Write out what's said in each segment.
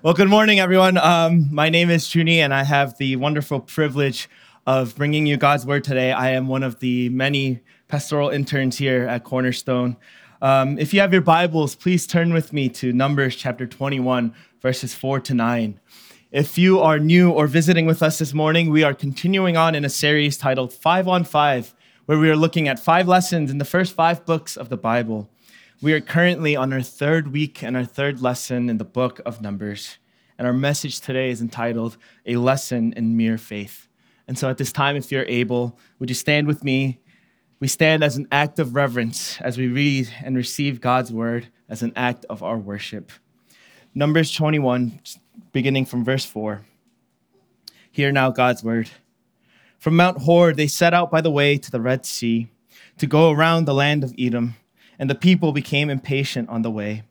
Well, good morning, everyone. Um, my name is Juni, and I have the wonderful privilege of bringing you God's word today. I am one of the many pastoral interns here at Cornerstone. Um, if you have your Bibles, please turn with me to Numbers chapter 21, verses 4 to 9. If you are new or visiting with us this morning, we are continuing on in a series titled Five on Five, where we are looking at five lessons in the first five books of the Bible. We are currently on our third week and our third lesson in the book of Numbers. And our message today is entitled A Lesson in Mere Faith. And so at this time, if you're able, would you stand with me? We stand as an act of reverence as we read and receive God's word as an act of our worship. Numbers 21, beginning from verse 4. Hear now God's word. From Mount Hor, they set out by the way to the Red Sea to go around the land of Edom and the people became impatient on the way.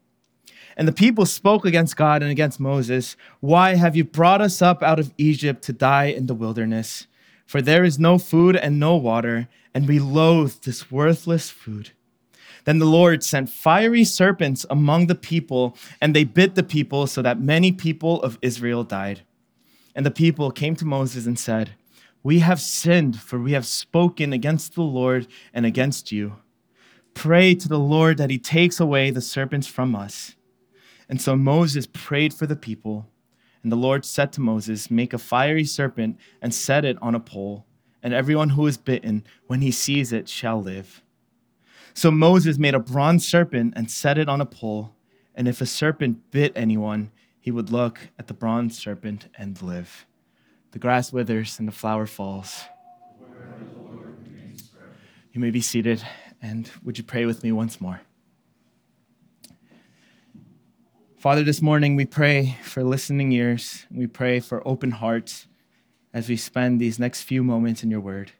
And the people spoke against God and against Moses Why have you brought us up out of Egypt to die in the wilderness? For there is no food and no water, and we loathe this worthless food. Then the Lord sent fiery serpents among the people, and they bit the people, so that many people of Israel died. And the people came to Moses and said, We have sinned, for we have spoken against the Lord and against you. Pray to the Lord that he takes away the serpents from us. And so Moses prayed for the people. And the Lord said to Moses, Make a fiery serpent and set it on a pole, and everyone who is bitten, when he sees it, shall live. So Moses made a bronze serpent and set it on a pole, and if a serpent bit anyone, he would look at the bronze serpent and live. The grass withers and the flower falls. You may be seated. And would you pray with me once more? Father, this morning we pray for listening ears. We pray for open hearts as we spend these next few moments in your word.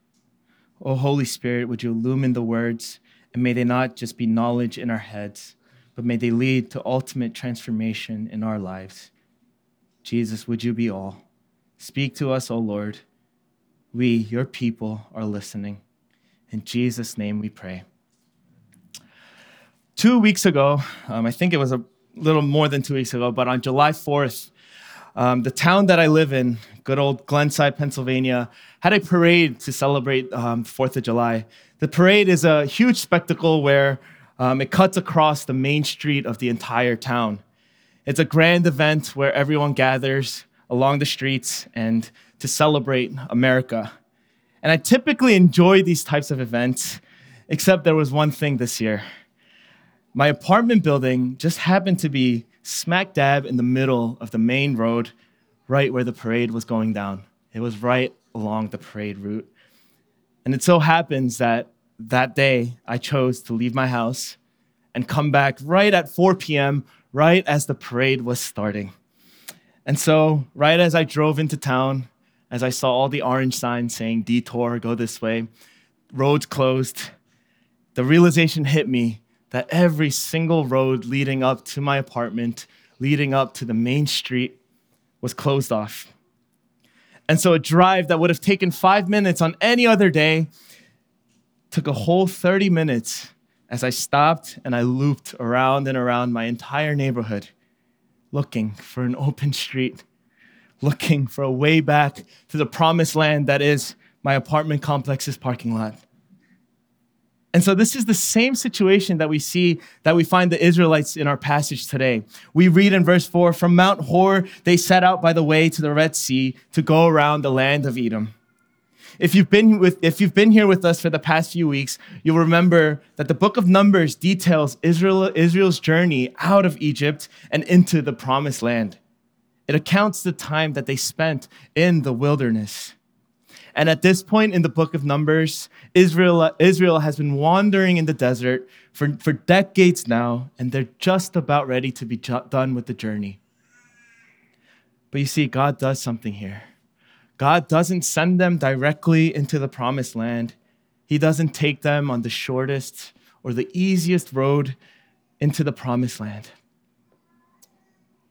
Oh, Holy Spirit, would you illumine the words and may they not just be knowledge in our heads, but may they lead to ultimate transformation in our lives. Jesus, would you be all? Speak to us, O oh Lord. We, your people, are listening. In Jesus' name we pray. Two weeks ago, um, I think it was a little more than two weeks ago, but on July 4th, um, the town that I live in, good old Glenside, Pennsylvania, had a parade to celebrate um, 4th of July. The parade is a huge spectacle where um, it cuts across the main street of the entire town. It's a grand event where everyone gathers along the streets and to celebrate America. And I typically enjoy these types of events, except there was one thing this year. My apartment building just happened to be smack dab in the middle of the main road, right where the parade was going down. It was right along the parade route. And it so happens that that day I chose to leave my house and come back right at 4 p.m., right as the parade was starting. And so, right as I drove into town, as I saw all the orange signs saying detour, go this way, roads closed, the realization hit me that every single road leading up to my apartment, leading up to the main street, was closed off. And so a drive that would have taken five minutes on any other day took a whole 30 minutes as I stopped and I looped around and around my entire neighborhood looking for an open street looking for a way back to the promised land that is my apartment complex's parking lot. And so this is the same situation that we see that we find the Israelites in our passage today. We read in verse 4 from Mount Hor they set out by the way to the Red Sea to go around the land of Edom. If you've been with if you've been here with us for the past few weeks, you'll remember that the book of Numbers details Israel, Israel's journey out of Egypt and into the promised land. It accounts the time that they spent in the wilderness. And at this point in the book of Numbers, Israel, Israel has been wandering in the desert for, for decades now, and they're just about ready to be done with the journey. But you see, God does something here. God doesn't send them directly into the promised land, He doesn't take them on the shortest or the easiest road into the promised land.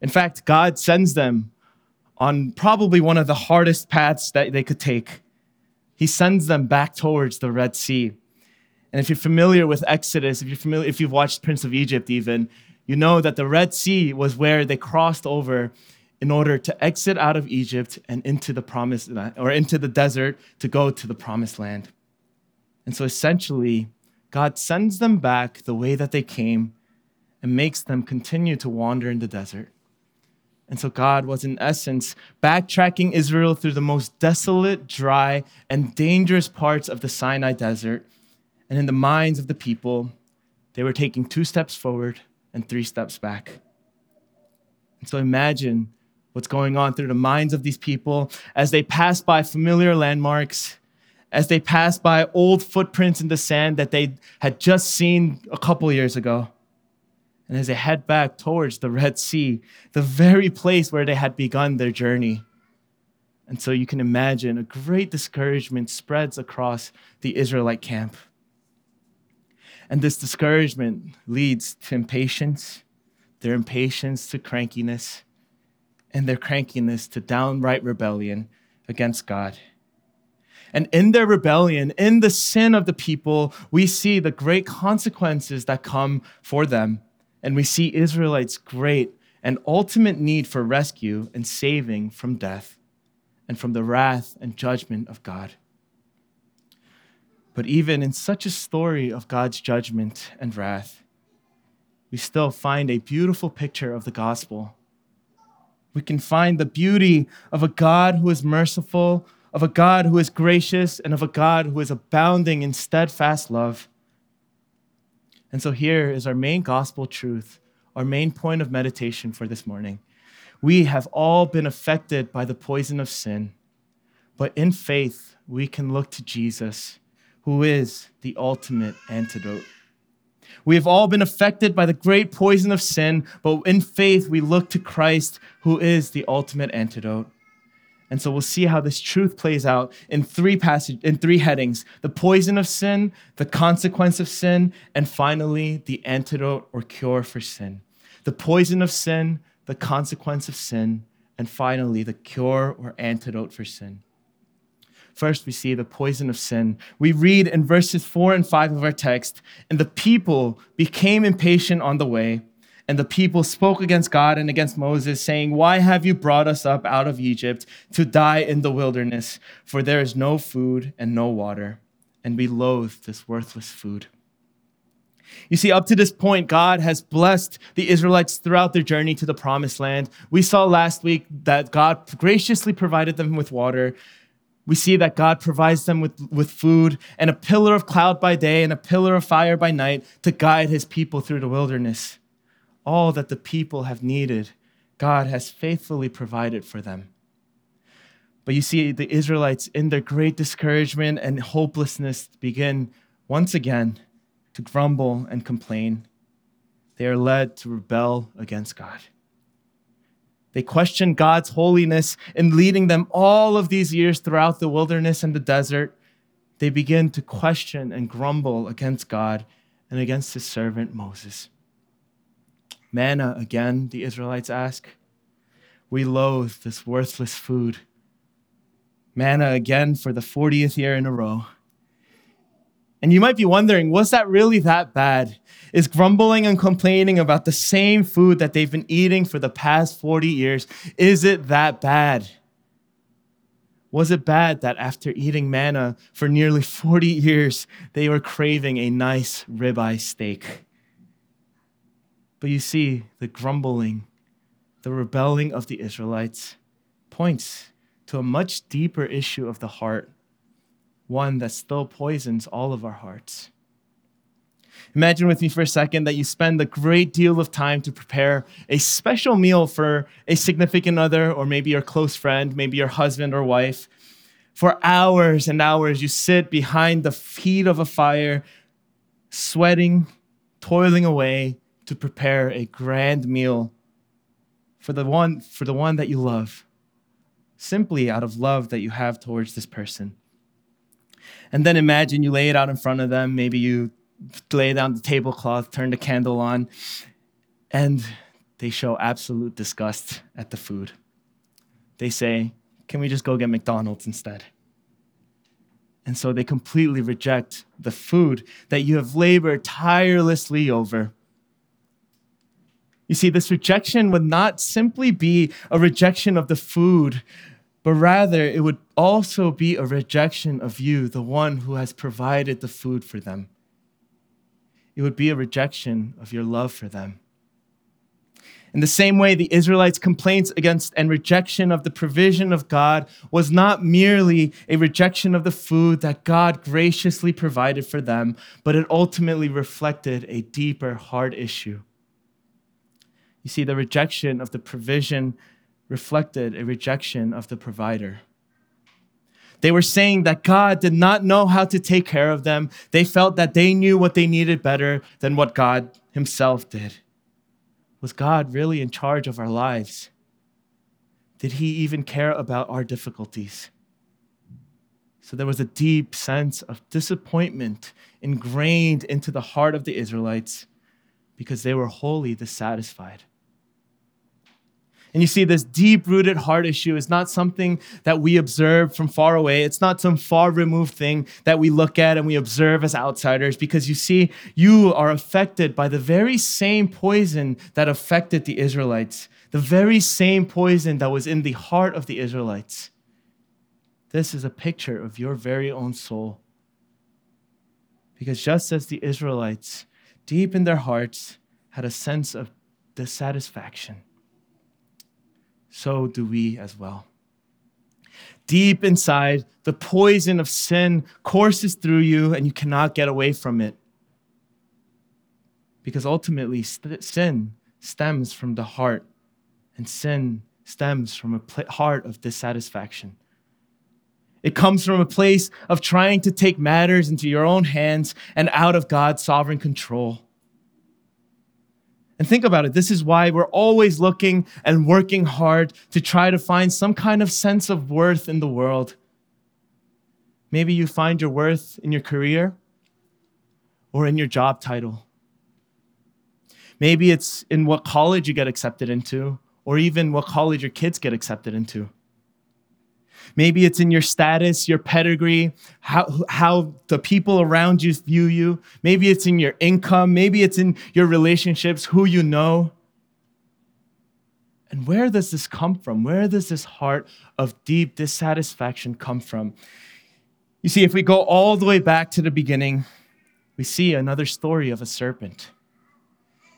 In fact, God sends them on probably one of the hardest paths that they could take. He sends them back towards the Red Sea. And if you're familiar with Exodus, if you're familiar, if you've watched Prince of Egypt even, you know that the Red Sea was where they crossed over in order to exit out of Egypt and into the promised or into the desert to go to the promised land. And so essentially, God sends them back the way that they came and makes them continue to wander in the desert. And so God was, in essence, backtracking Israel through the most desolate, dry, and dangerous parts of the Sinai desert. And in the minds of the people, they were taking two steps forward and three steps back. And so imagine what's going on through the minds of these people as they pass by familiar landmarks, as they pass by old footprints in the sand that they had just seen a couple years ago. And as they head back towards the Red Sea, the very place where they had begun their journey. And so you can imagine a great discouragement spreads across the Israelite camp. And this discouragement leads to impatience, their impatience to crankiness, and their crankiness to downright rebellion against God. And in their rebellion, in the sin of the people, we see the great consequences that come for them. And we see Israelites' great and ultimate need for rescue and saving from death and from the wrath and judgment of God. But even in such a story of God's judgment and wrath, we still find a beautiful picture of the gospel. We can find the beauty of a God who is merciful, of a God who is gracious, and of a God who is abounding in steadfast love. And so here is our main gospel truth, our main point of meditation for this morning. We have all been affected by the poison of sin, but in faith, we can look to Jesus, who is the ultimate antidote. We have all been affected by the great poison of sin, but in faith, we look to Christ, who is the ultimate antidote. And so we'll see how this truth plays out in three passage in three headings: the poison of sin, the consequence of sin, and finally the antidote or cure for sin. The poison of sin, the consequence of sin, and finally the cure or antidote for sin. First, we see the poison of sin. We read in verses 4 and 5 of our text, and the people became impatient on the way and the people spoke against God and against Moses, saying, Why have you brought us up out of Egypt to die in the wilderness? For there is no food and no water, and we loathe this worthless food. You see, up to this point, God has blessed the Israelites throughout their journey to the promised land. We saw last week that God graciously provided them with water. We see that God provides them with, with food and a pillar of cloud by day and a pillar of fire by night to guide his people through the wilderness all that the people have needed, God has faithfully provided for them. But you see, the Israelites, in their great discouragement and hopelessness, begin once again to grumble and complain. They are led to rebel against God. They question God's holiness in leading them all of these years throughout the wilderness and the desert. They begin to question and grumble against God and against his servant Moses. Manna again, the Israelites ask. We loathe this worthless food. Manna again for the 40th year in a row. And you might be wondering, was that really that bad? Is grumbling and complaining about the same food that they've been eating for the past 40 years, is it that bad? Was it bad that after eating manna for nearly 40 years, they were craving a nice ribeye steak? But you see, the grumbling, the rebelling of the Israelites points to a much deeper issue of the heart, one that still poisons all of our hearts. Imagine with me for a second that you spend a great deal of time to prepare a special meal for a significant other, or maybe your close friend, maybe your husband or wife. For hours and hours, you sit behind the heat of a fire, sweating, toiling away, to prepare a grand meal for the one for the one that you love simply out of love that you have towards this person. And then imagine you lay it out in front of them. Maybe you lay down the tablecloth turn the candle on and they show absolute disgust at the food. They say can we just go get mcdonald's instead? And so they completely reject the food that you have labored tirelessly over You see, this rejection would not simply be a rejection of the food, but rather it would also be a rejection of you, the one who has provided the food for them. It would be a rejection of your love for them. In the same way, the Israelites' complaints against and rejection of the provision of God was not merely a rejection of the food that God graciously provided for them, but it ultimately reflected a deeper heart issue. You see, the rejection of the provision reflected a rejection of the provider. They were saying that God did not know how to take care of them. They felt that they knew what they needed better than what God Himself did. Was God really in charge of our lives? Did He even care about our difficulties? So there was a deep sense of disappointment ingrained into the heart of the Israelites because they were wholly dissatisfied. And you see, this deep rooted heart issue is not something that we observe from far away. It's not some far removed thing that we look at and we observe as outsiders, because you see, you are affected by the very same poison that affected the Israelites, the very same poison that was in the heart of the Israelites. This is a picture of your very own soul. Because just as the Israelites, deep in their hearts, had a sense of dissatisfaction, so do we as well. Deep inside, the poison of sin courses through you, and you cannot get away from it. Because ultimately, st- sin stems from the heart, and sin stems from a pl- heart of dissatisfaction. It comes from a place of trying to take matters into your own hands and out of God's sovereign control. And think about it. This is why we're always looking and working hard to try to find some kind of sense of worth in the world. Maybe you find your worth in your career or in your job title. Maybe it's in what college you get accepted into, or even what college your kids get accepted into. Maybe it's in your status, your pedigree, how, how the people around you view you. Maybe it's in your income. Maybe it's in your relationships, who you know. And where does this come from? Where does this heart of deep dissatisfaction come from? You see, if we go all the way back to the beginning, we see another story of a serpent.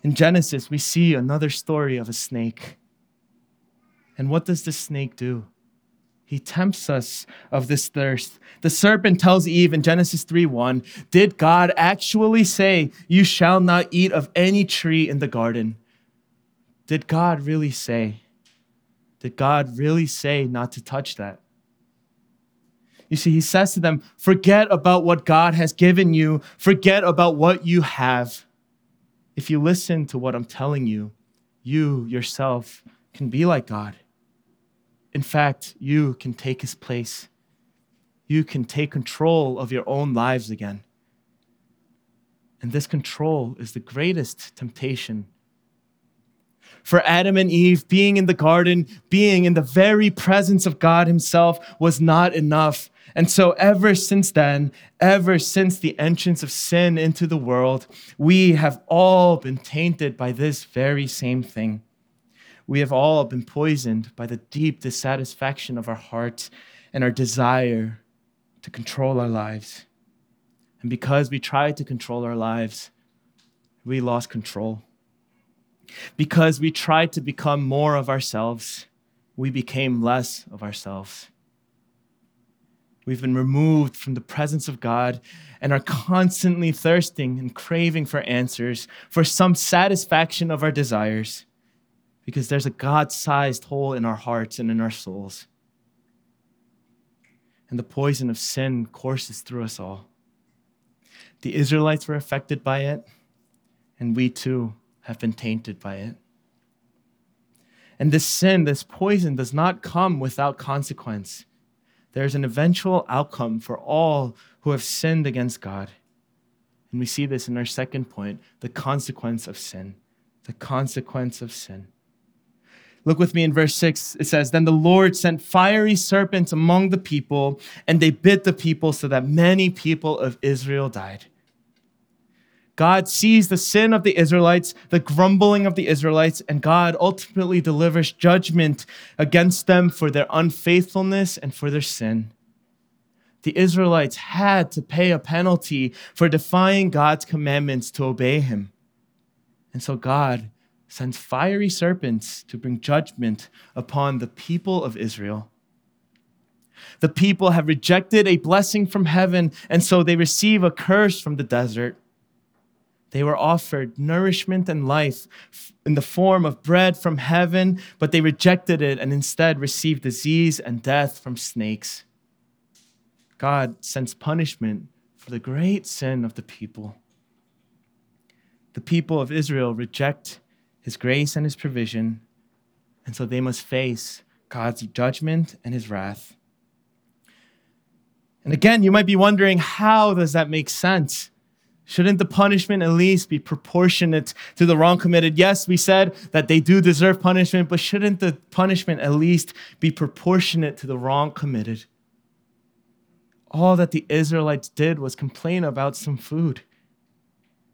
In Genesis, we see another story of a snake. And what does the snake do? He tempts us of this thirst. The serpent tells Eve in Genesis 3 1, Did God actually say, You shall not eat of any tree in the garden? Did God really say? Did God really say not to touch that? You see, he says to them, Forget about what God has given you, forget about what you have. If you listen to what I'm telling you, you yourself can be like God. In fact, you can take his place. You can take control of your own lives again. And this control is the greatest temptation. For Adam and Eve, being in the garden, being in the very presence of God Himself was not enough. And so, ever since then, ever since the entrance of sin into the world, we have all been tainted by this very same thing. We have all been poisoned by the deep dissatisfaction of our hearts and our desire to control our lives. And because we tried to control our lives, we lost control. Because we tried to become more of ourselves, we became less of ourselves. We've been removed from the presence of God and are constantly thirsting and craving for answers, for some satisfaction of our desires because there's a God sized hole in our hearts and in our souls. And the poison of sin courses through us all. The Israelites were affected by it, and we too have been tainted by it. And this sin, this poison, does not come without consequence. There's an eventual outcome for all who have sinned against God. And we see this in our second point the consequence of sin. The consequence of sin. Look with me in verse 6. It says, Then the Lord sent fiery serpents among the people, and they bit the people so that many people of Israel died. God sees the sin of the Israelites, the grumbling of the Israelites, and God ultimately delivers judgment against them for their unfaithfulness and for their sin. The Israelites had to pay a penalty for defying God's commandments to obey Him. And so God sends fiery serpents to bring judgment upon the people of Israel. The people have rejected a blessing from heaven, and so they receive a curse from the desert. They were offered nourishment and life in the form of bread from heaven, but they rejected it and instead received disease and death from snakes. God sends punishment for the great sin of the people. The people of Israel reject his grace and his provision, and so they must face God's judgment and his wrath. And again, you might be wondering how does that make sense? Shouldn't the punishment at least be proportionate to the wrong committed? Yes, we said that they do deserve punishment, but shouldn't the punishment at least be proportionate to the wrong committed? All that the Israelites did was complain about some food.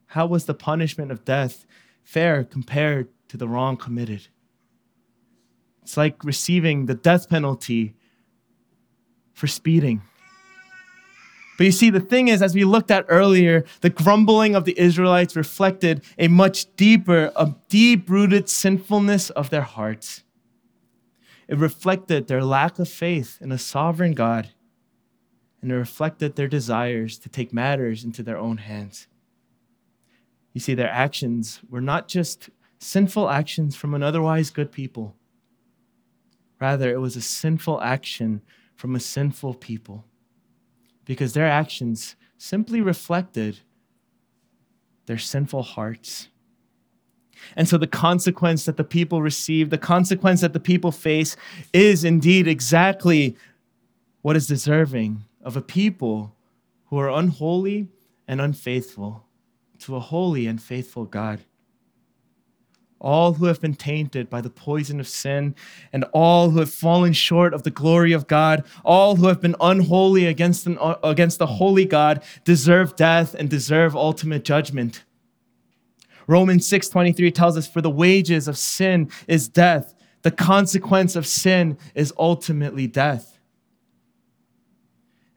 How was the punishment of death fair compared to the wrong committed? It's like receiving the death penalty for speeding. But you see, the thing is, as we looked at earlier, the grumbling of the Israelites reflected a much deeper, a deep rooted sinfulness of their hearts. It reflected their lack of faith in a sovereign God, and it reflected their desires to take matters into their own hands. You see, their actions were not just sinful actions from an otherwise good people, rather, it was a sinful action from a sinful people. Because their actions simply reflected their sinful hearts. And so, the consequence that the people receive, the consequence that the people face, is indeed exactly what is deserving of a people who are unholy and unfaithful to a holy and faithful God all who have been tainted by the poison of sin, and all who have fallen short of the glory of God, all who have been unholy against, an, against the holy God, deserve death and deserve ultimate judgment. Romans 6:23 tells us for the wages of sin is death. The consequence of sin is ultimately death.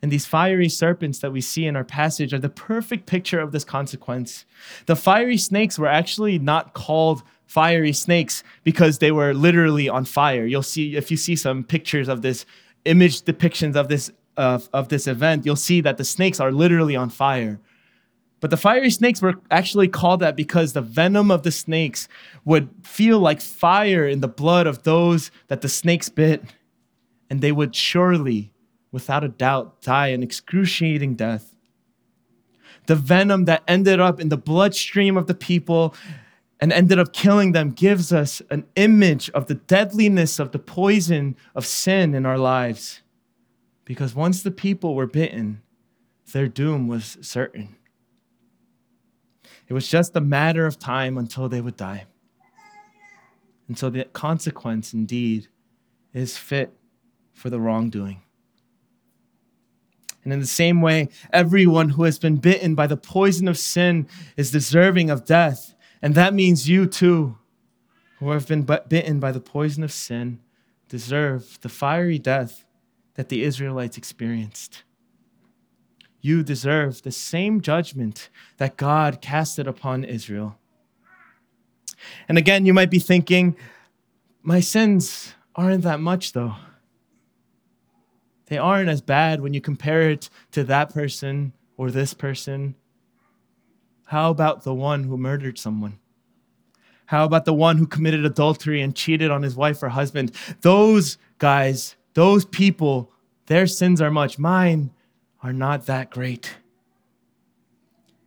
And these fiery serpents that we see in our passage are the perfect picture of this consequence. The fiery snakes were actually not called fiery snakes because they were literally on fire. You'll see if you see some pictures of this image depictions of this of, of this event, you'll see that the snakes are literally on fire. But the fiery snakes were actually called that because the venom of the snakes would feel like fire in the blood of those that the snakes bit, and they would surely, without a doubt, die an excruciating death. The venom that ended up in the bloodstream of the people and ended up killing them gives us an image of the deadliness of the poison of sin in our lives. Because once the people were bitten, their doom was certain. It was just a matter of time until they would die. And so the consequence, indeed, is fit for the wrongdoing. And in the same way, everyone who has been bitten by the poison of sin is deserving of death. And that means you too, who have been bitten by the poison of sin, deserve the fiery death that the Israelites experienced. You deserve the same judgment that God casted upon Israel. And again, you might be thinking, my sins aren't that much though. They aren't as bad when you compare it to that person or this person how about the one who murdered someone? How about the one who committed adultery and cheated on his wife or husband? Those guys, those people, their sins are much. Mine are not that great.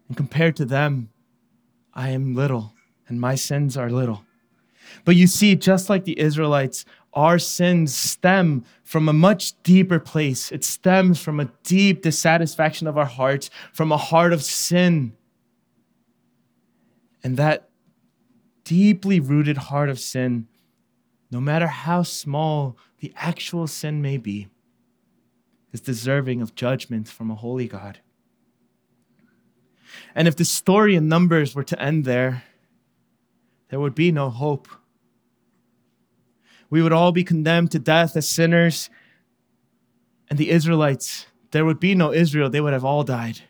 And compared to them, I am little, and my sins are little. But you see, just like the Israelites, our sins stem from a much deeper place. It stems from a deep dissatisfaction of our hearts, from a heart of sin and that deeply rooted heart of sin, no matter how small the actual sin may be, is deserving of judgment from a holy God. And if the story in Numbers were to end there, there would be no hope. We would all be condemned to death as sinners. And the Israelites, there would be no Israel. They would have all died.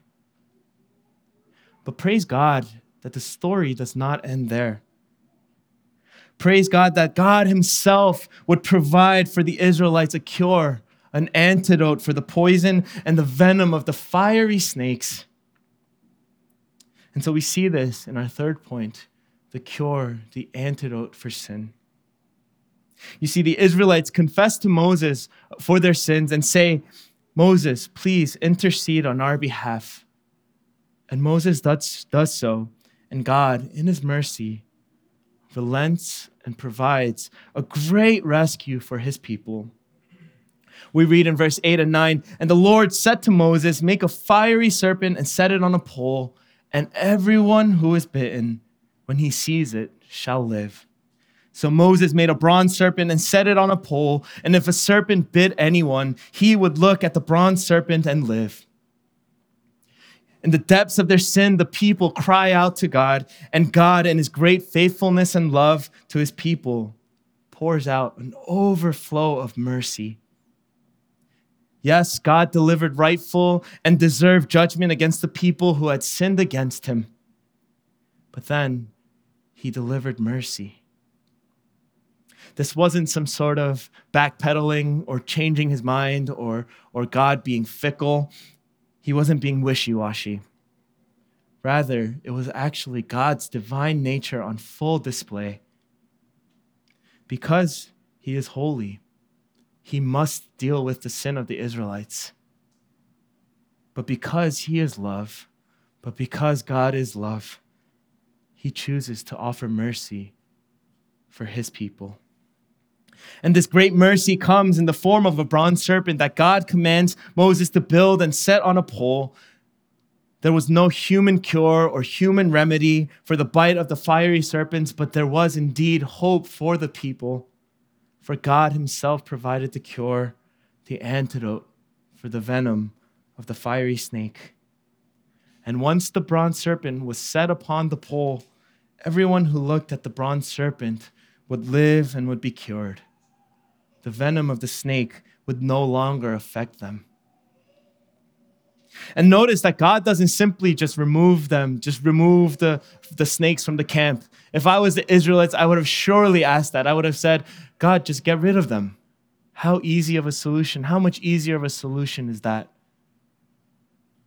But praise God that the story does not end there. Praise God that God Himself would provide for the Israelites a cure, an antidote for the poison and the venom of the fiery snakes. And so we see this in our third point the cure, the antidote for sin. You see, the Israelites confess to Moses for their sins and say, Moses, please intercede on our behalf. And Moses does, does so, and God, in his mercy, relents and provides a great rescue for his people. We read in verse 8 and 9 And the Lord said to Moses, Make a fiery serpent and set it on a pole, and everyone who is bitten, when he sees it, shall live. So Moses made a bronze serpent and set it on a pole, and if a serpent bit anyone, he would look at the bronze serpent and live. In the depths of their sin, the people cry out to God, and God, in his great faithfulness and love to his people, pours out an overflow of mercy. Yes, God delivered rightful and deserved judgment against the people who had sinned against him. But then he delivered mercy. This wasn't some sort of backpedaling or changing his mind or, or God being fickle. He wasn't being wishy washy. Rather, it was actually God's divine nature on full display. Because he is holy, he must deal with the sin of the Israelites. But because he is love, but because God is love, he chooses to offer mercy for his people. And this great mercy comes in the form of a bronze serpent that God commands Moses to build and set on a pole. There was no human cure or human remedy for the bite of the fiery serpents, but there was indeed hope for the people. For God Himself provided the cure, the antidote for the venom of the fiery snake. And once the bronze serpent was set upon the pole, everyone who looked at the bronze serpent would live and would be cured the venom of the snake would no longer affect them. And notice that God doesn't simply just remove them, just remove the, the snakes from the camp. If I was the Israelites, I would have surely asked that. I would have said, God, just get rid of them. How easy of a solution, how much easier of a solution is that?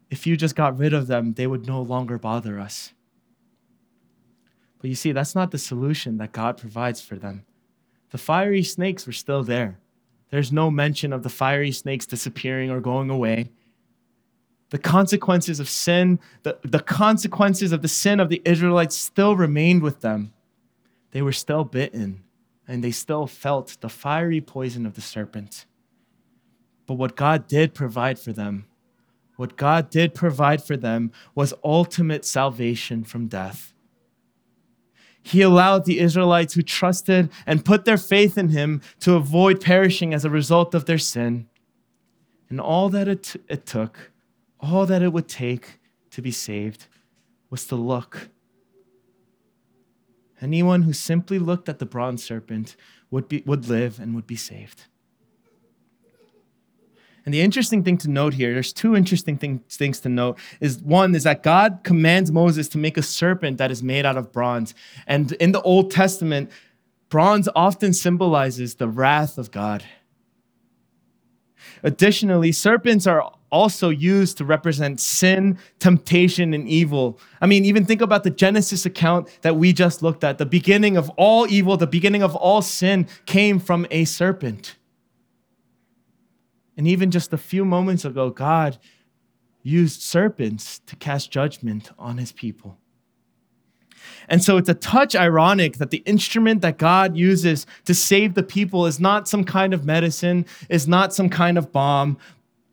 If you just got rid of them, they would no longer bother us. But you see, that's not the solution that God provides for them the fiery snakes were still there. There's no mention of the fiery snakes disappearing or going away. The consequences of sin, the, the consequences of the sin of the Israelites still remained with them. They were still bitten and they still felt the fiery poison of the serpent. But what God did provide for them, what God did provide for them was ultimate salvation from death. He allowed the Israelites who trusted and put their faith in him to avoid perishing as a result of their sin. And all that it, it took, all that it would take to be saved, was to look. Anyone who simply looked at the bronze serpent would, be, would live and would be saved. And the interesting thing to note here, there's two interesting thing, things to note. Is one is that God commands Moses to make a serpent that is made out of bronze. And in the Old Testament, bronze often symbolizes the wrath of God. Additionally, serpents are also used to represent sin, temptation, and evil. I mean, even think about the Genesis account that we just looked at. The beginning of all evil, the beginning of all sin came from a serpent. And even just a few moments ago, God used serpents to cast judgment on his people. And so it's a touch ironic that the instrument that God uses to save the people is not some kind of medicine, is not some kind of balm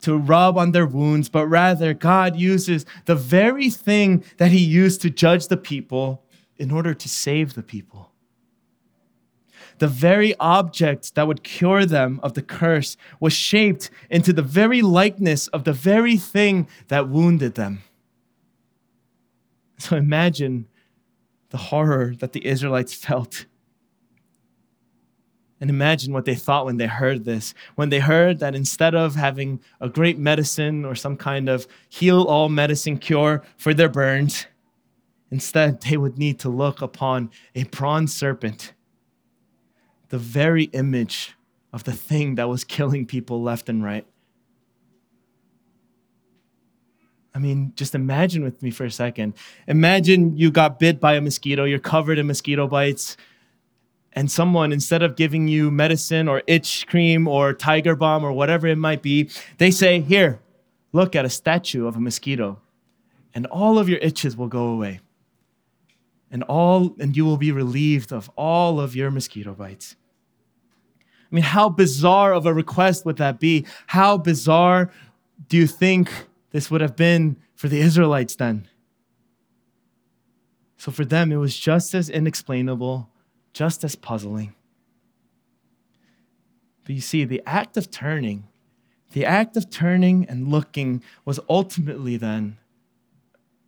to rub on their wounds, but rather God uses the very thing that he used to judge the people in order to save the people the very object that would cure them of the curse was shaped into the very likeness of the very thing that wounded them. So imagine the horror that the Israelites felt. And imagine what they thought when they heard this. When they heard that instead of having a great medicine or some kind of heal all medicine cure for their burns, instead they would need to look upon a bronze serpent, the very image of the thing that was killing people left and right. I mean, just imagine with me for a second. Imagine you got bit by a mosquito, you're covered in mosquito bites, and someone, instead of giving you medicine or itch cream or tiger balm or whatever it might be, they say, Here, look at a statue of a mosquito, and all of your itches will go away. And all and you will be relieved of all of your mosquito bites. I mean, how bizarre of a request would that be? How bizarre do you think this would have been for the Israelites then. So for them, it was just as inexplainable, just as puzzling. But you see, the act of turning, the act of turning and looking was ultimately then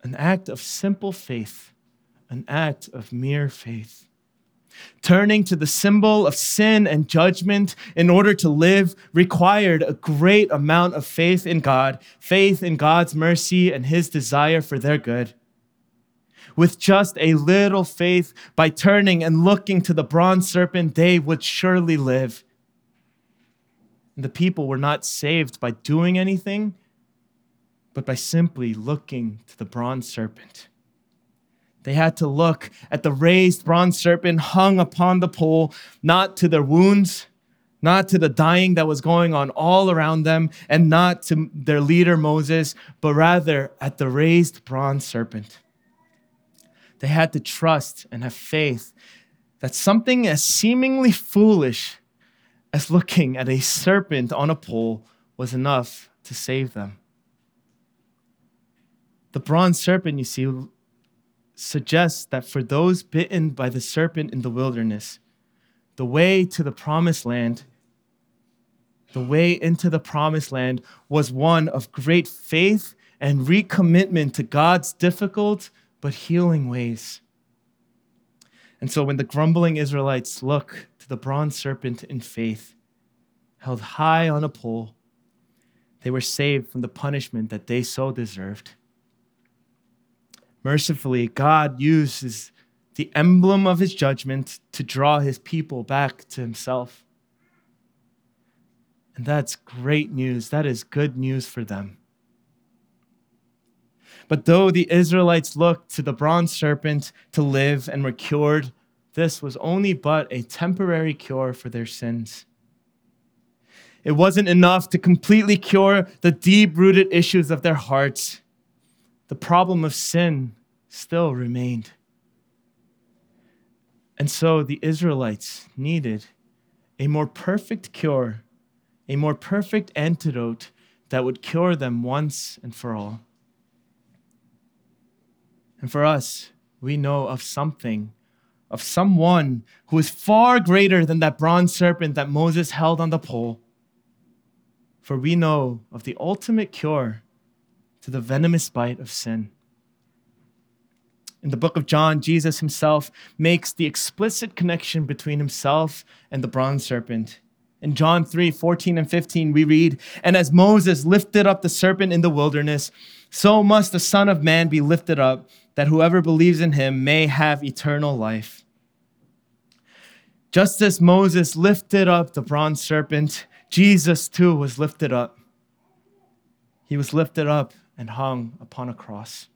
an act of simple faith, an act of mere faith. Turning to the symbol of sin and judgment in order to live required a great amount of faith in God, faith in God's mercy and his desire for their good. With just a little faith, by turning and looking to the bronze serpent, they would surely live. And the people were not saved by doing anything, but by simply looking to the bronze serpent. They had to look at the raised bronze serpent hung upon the pole, not to their wounds, not to the dying that was going on all around them, and not to their leader Moses, but rather at the raised bronze serpent. They had to trust and have faith that something as seemingly foolish as looking at a serpent on a pole was enough to save them. The bronze serpent, you see, suggests that for those bitten by the serpent in the wilderness, the way to the promised land, the way into the promised land was one of great faith and recommitment to God's difficult but healing ways. And so when the grumbling Israelites look to the bronze serpent in faith, held high on a pole, they were saved from the punishment that they so deserved. Mercifully, God uses the emblem of his judgment to draw his people back to himself. And that's great news. That is good news for them. But though the Israelites looked to the bronze serpent to live and were cured, this was only but a temporary cure for their sins. It wasn't enough to completely cure the deep rooted issues of their hearts the problem of sin still remained. And so the Israelites needed a more perfect cure, a more perfect antidote that would cure them once and for all. And for us, we know of something, of someone who is far greater than that bronze serpent that Moses held on the pole. For we know of the ultimate cure to the venomous bite of sin. In the book of John, Jesus himself makes the explicit connection between himself and the bronze serpent. In John 3 14 and 15, we read, And as Moses lifted up the serpent in the wilderness, so must the Son of Man be lifted up, that whoever believes in him may have eternal life. Just as Moses lifted up the bronze serpent, Jesus too was lifted up. He was lifted up and hung upon a cross.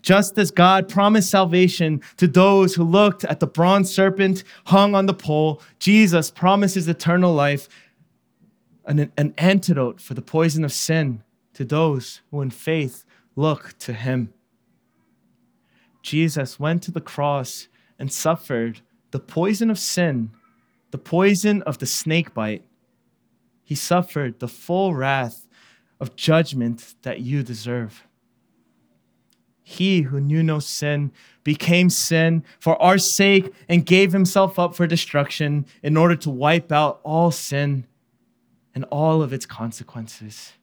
Just as God promised salvation to those who looked at the bronze serpent hung on the pole, Jesus promises eternal life, an, an antidote for the poison of sin to those who in faith look to him. Jesus went to the cross and suffered the poison of sin, the poison of the snake bite. He suffered the full wrath of judgment that you deserve. He who knew no sin became sin for our sake and gave himself up for destruction in order to wipe out all sin and all of its consequences.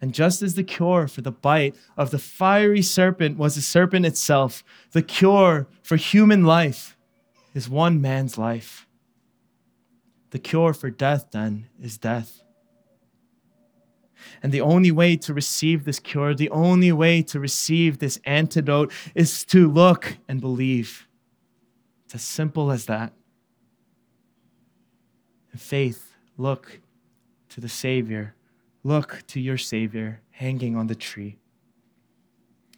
And just as the cure for the bite of the fiery serpent was the serpent itself, the cure for human life is one man's life. The cure for death, then, is death. And the only way to receive this cure, the only way to receive this antidote is to look and believe. It's as simple as that. In faith, look to the Savior Look to your Savior hanging on the tree.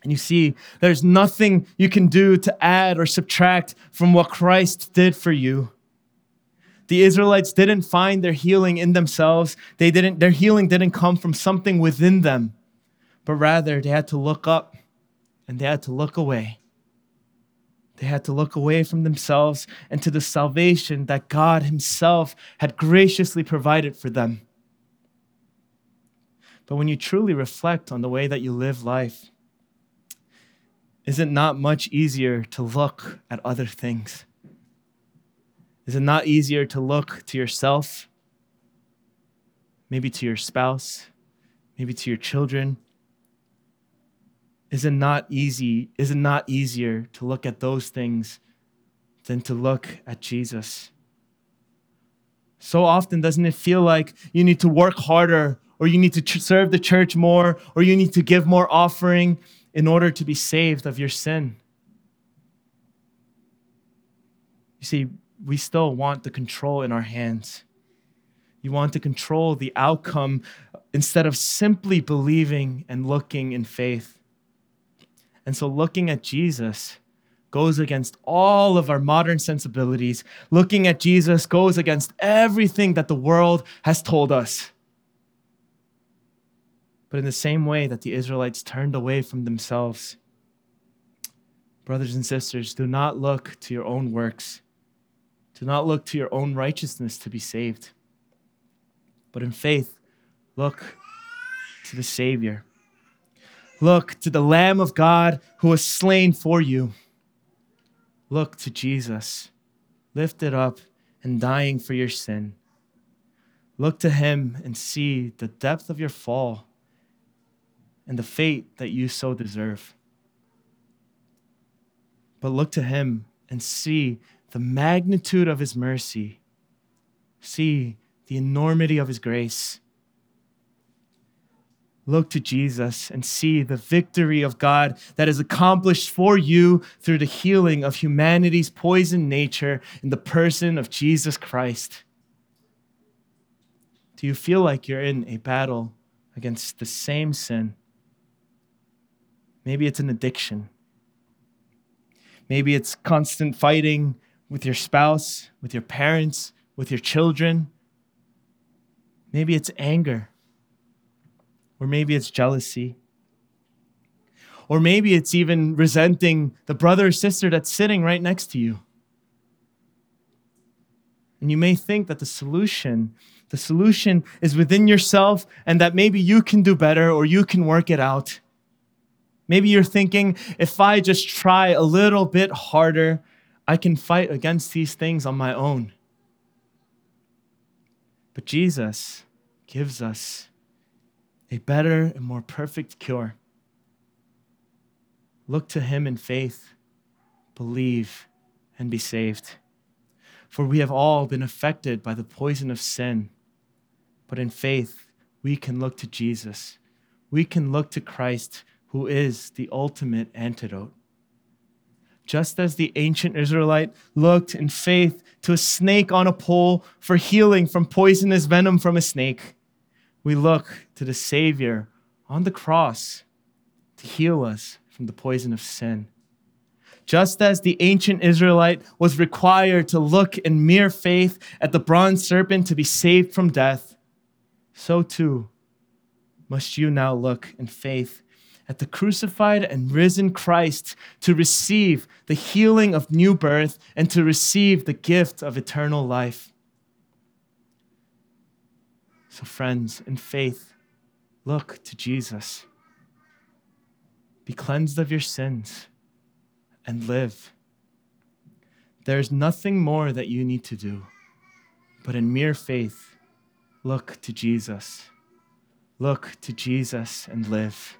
And you see, there's nothing you can do to add or subtract from what Christ did for you. The Israelites didn't find their healing in themselves. They didn't, their healing didn't come from something within them, but rather they had to look up and they had to look away. They had to look away from themselves and to the salvation that God Himself had graciously provided for them. But when you truly reflect on the way that you live life, is it not much easier to look at other things? Is it not easier to look to yourself, maybe to your spouse, maybe to your children? Is it not easy? Is it not easier to look at those things than to look at Jesus? So often, doesn't it feel like you need to work harder or you need to ch- serve the church more, or you need to give more offering in order to be saved of your sin. You see, we still want the control in our hands. You want to control the outcome instead of simply believing and looking in faith. And so, looking at Jesus goes against all of our modern sensibilities. Looking at Jesus goes against everything that the world has told us. But in the same way that the Israelites turned away from themselves, brothers and sisters, do not look to your own works. Do not look to your own righteousness to be saved. But in faith, look to the Savior. Look to the Lamb of God who was slain for you. Look to Jesus, lifted up and dying for your sin. Look to him and see the depth of your fall and the fate that you so deserve. But look to him and see the magnitude of his mercy, see the enormity of his grace. Look to Jesus and see the victory of God that is accomplished for you through the healing of humanity's poisoned nature in the person of Jesus Christ. Do you feel like you're in a battle against the same sin? Maybe it's an addiction. Maybe it's constant fighting with your spouse, with your parents, with your children. Maybe it's anger. Or maybe it's jealousy. Or maybe it's even resenting the brother or sister that's sitting right next to you. And you may think that the solution, the solution is within yourself and that maybe you can do better or you can work it out. Maybe you're thinking, if I just try a little bit harder, I can fight against these things on my own. But Jesus gives us a better and more perfect cure. Look to him in faith, believe, and be saved. For we have all been affected by the poison of sin. But in faith, we can look to Jesus. We can look to Christ who is the ultimate antidote. Just as the ancient Israelite looked in faith to a snake on a pole for healing from poisonous venom from a snake, we look to the Savior on the cross to heal us from the poison of sin. Just as the ancient Israelite was required to look in mere faith at the bronze serpent to be saved from death, so too must you now look in faith at the crucified and risen Christ to receive the healing of new birth and to receive the gift of eternal life. So, friends, in faith, look to Jesus. Be cleansed of your sins and live. There's nothing more that you need to do, but in mere faith, look to Jesus. look to Jesus and live.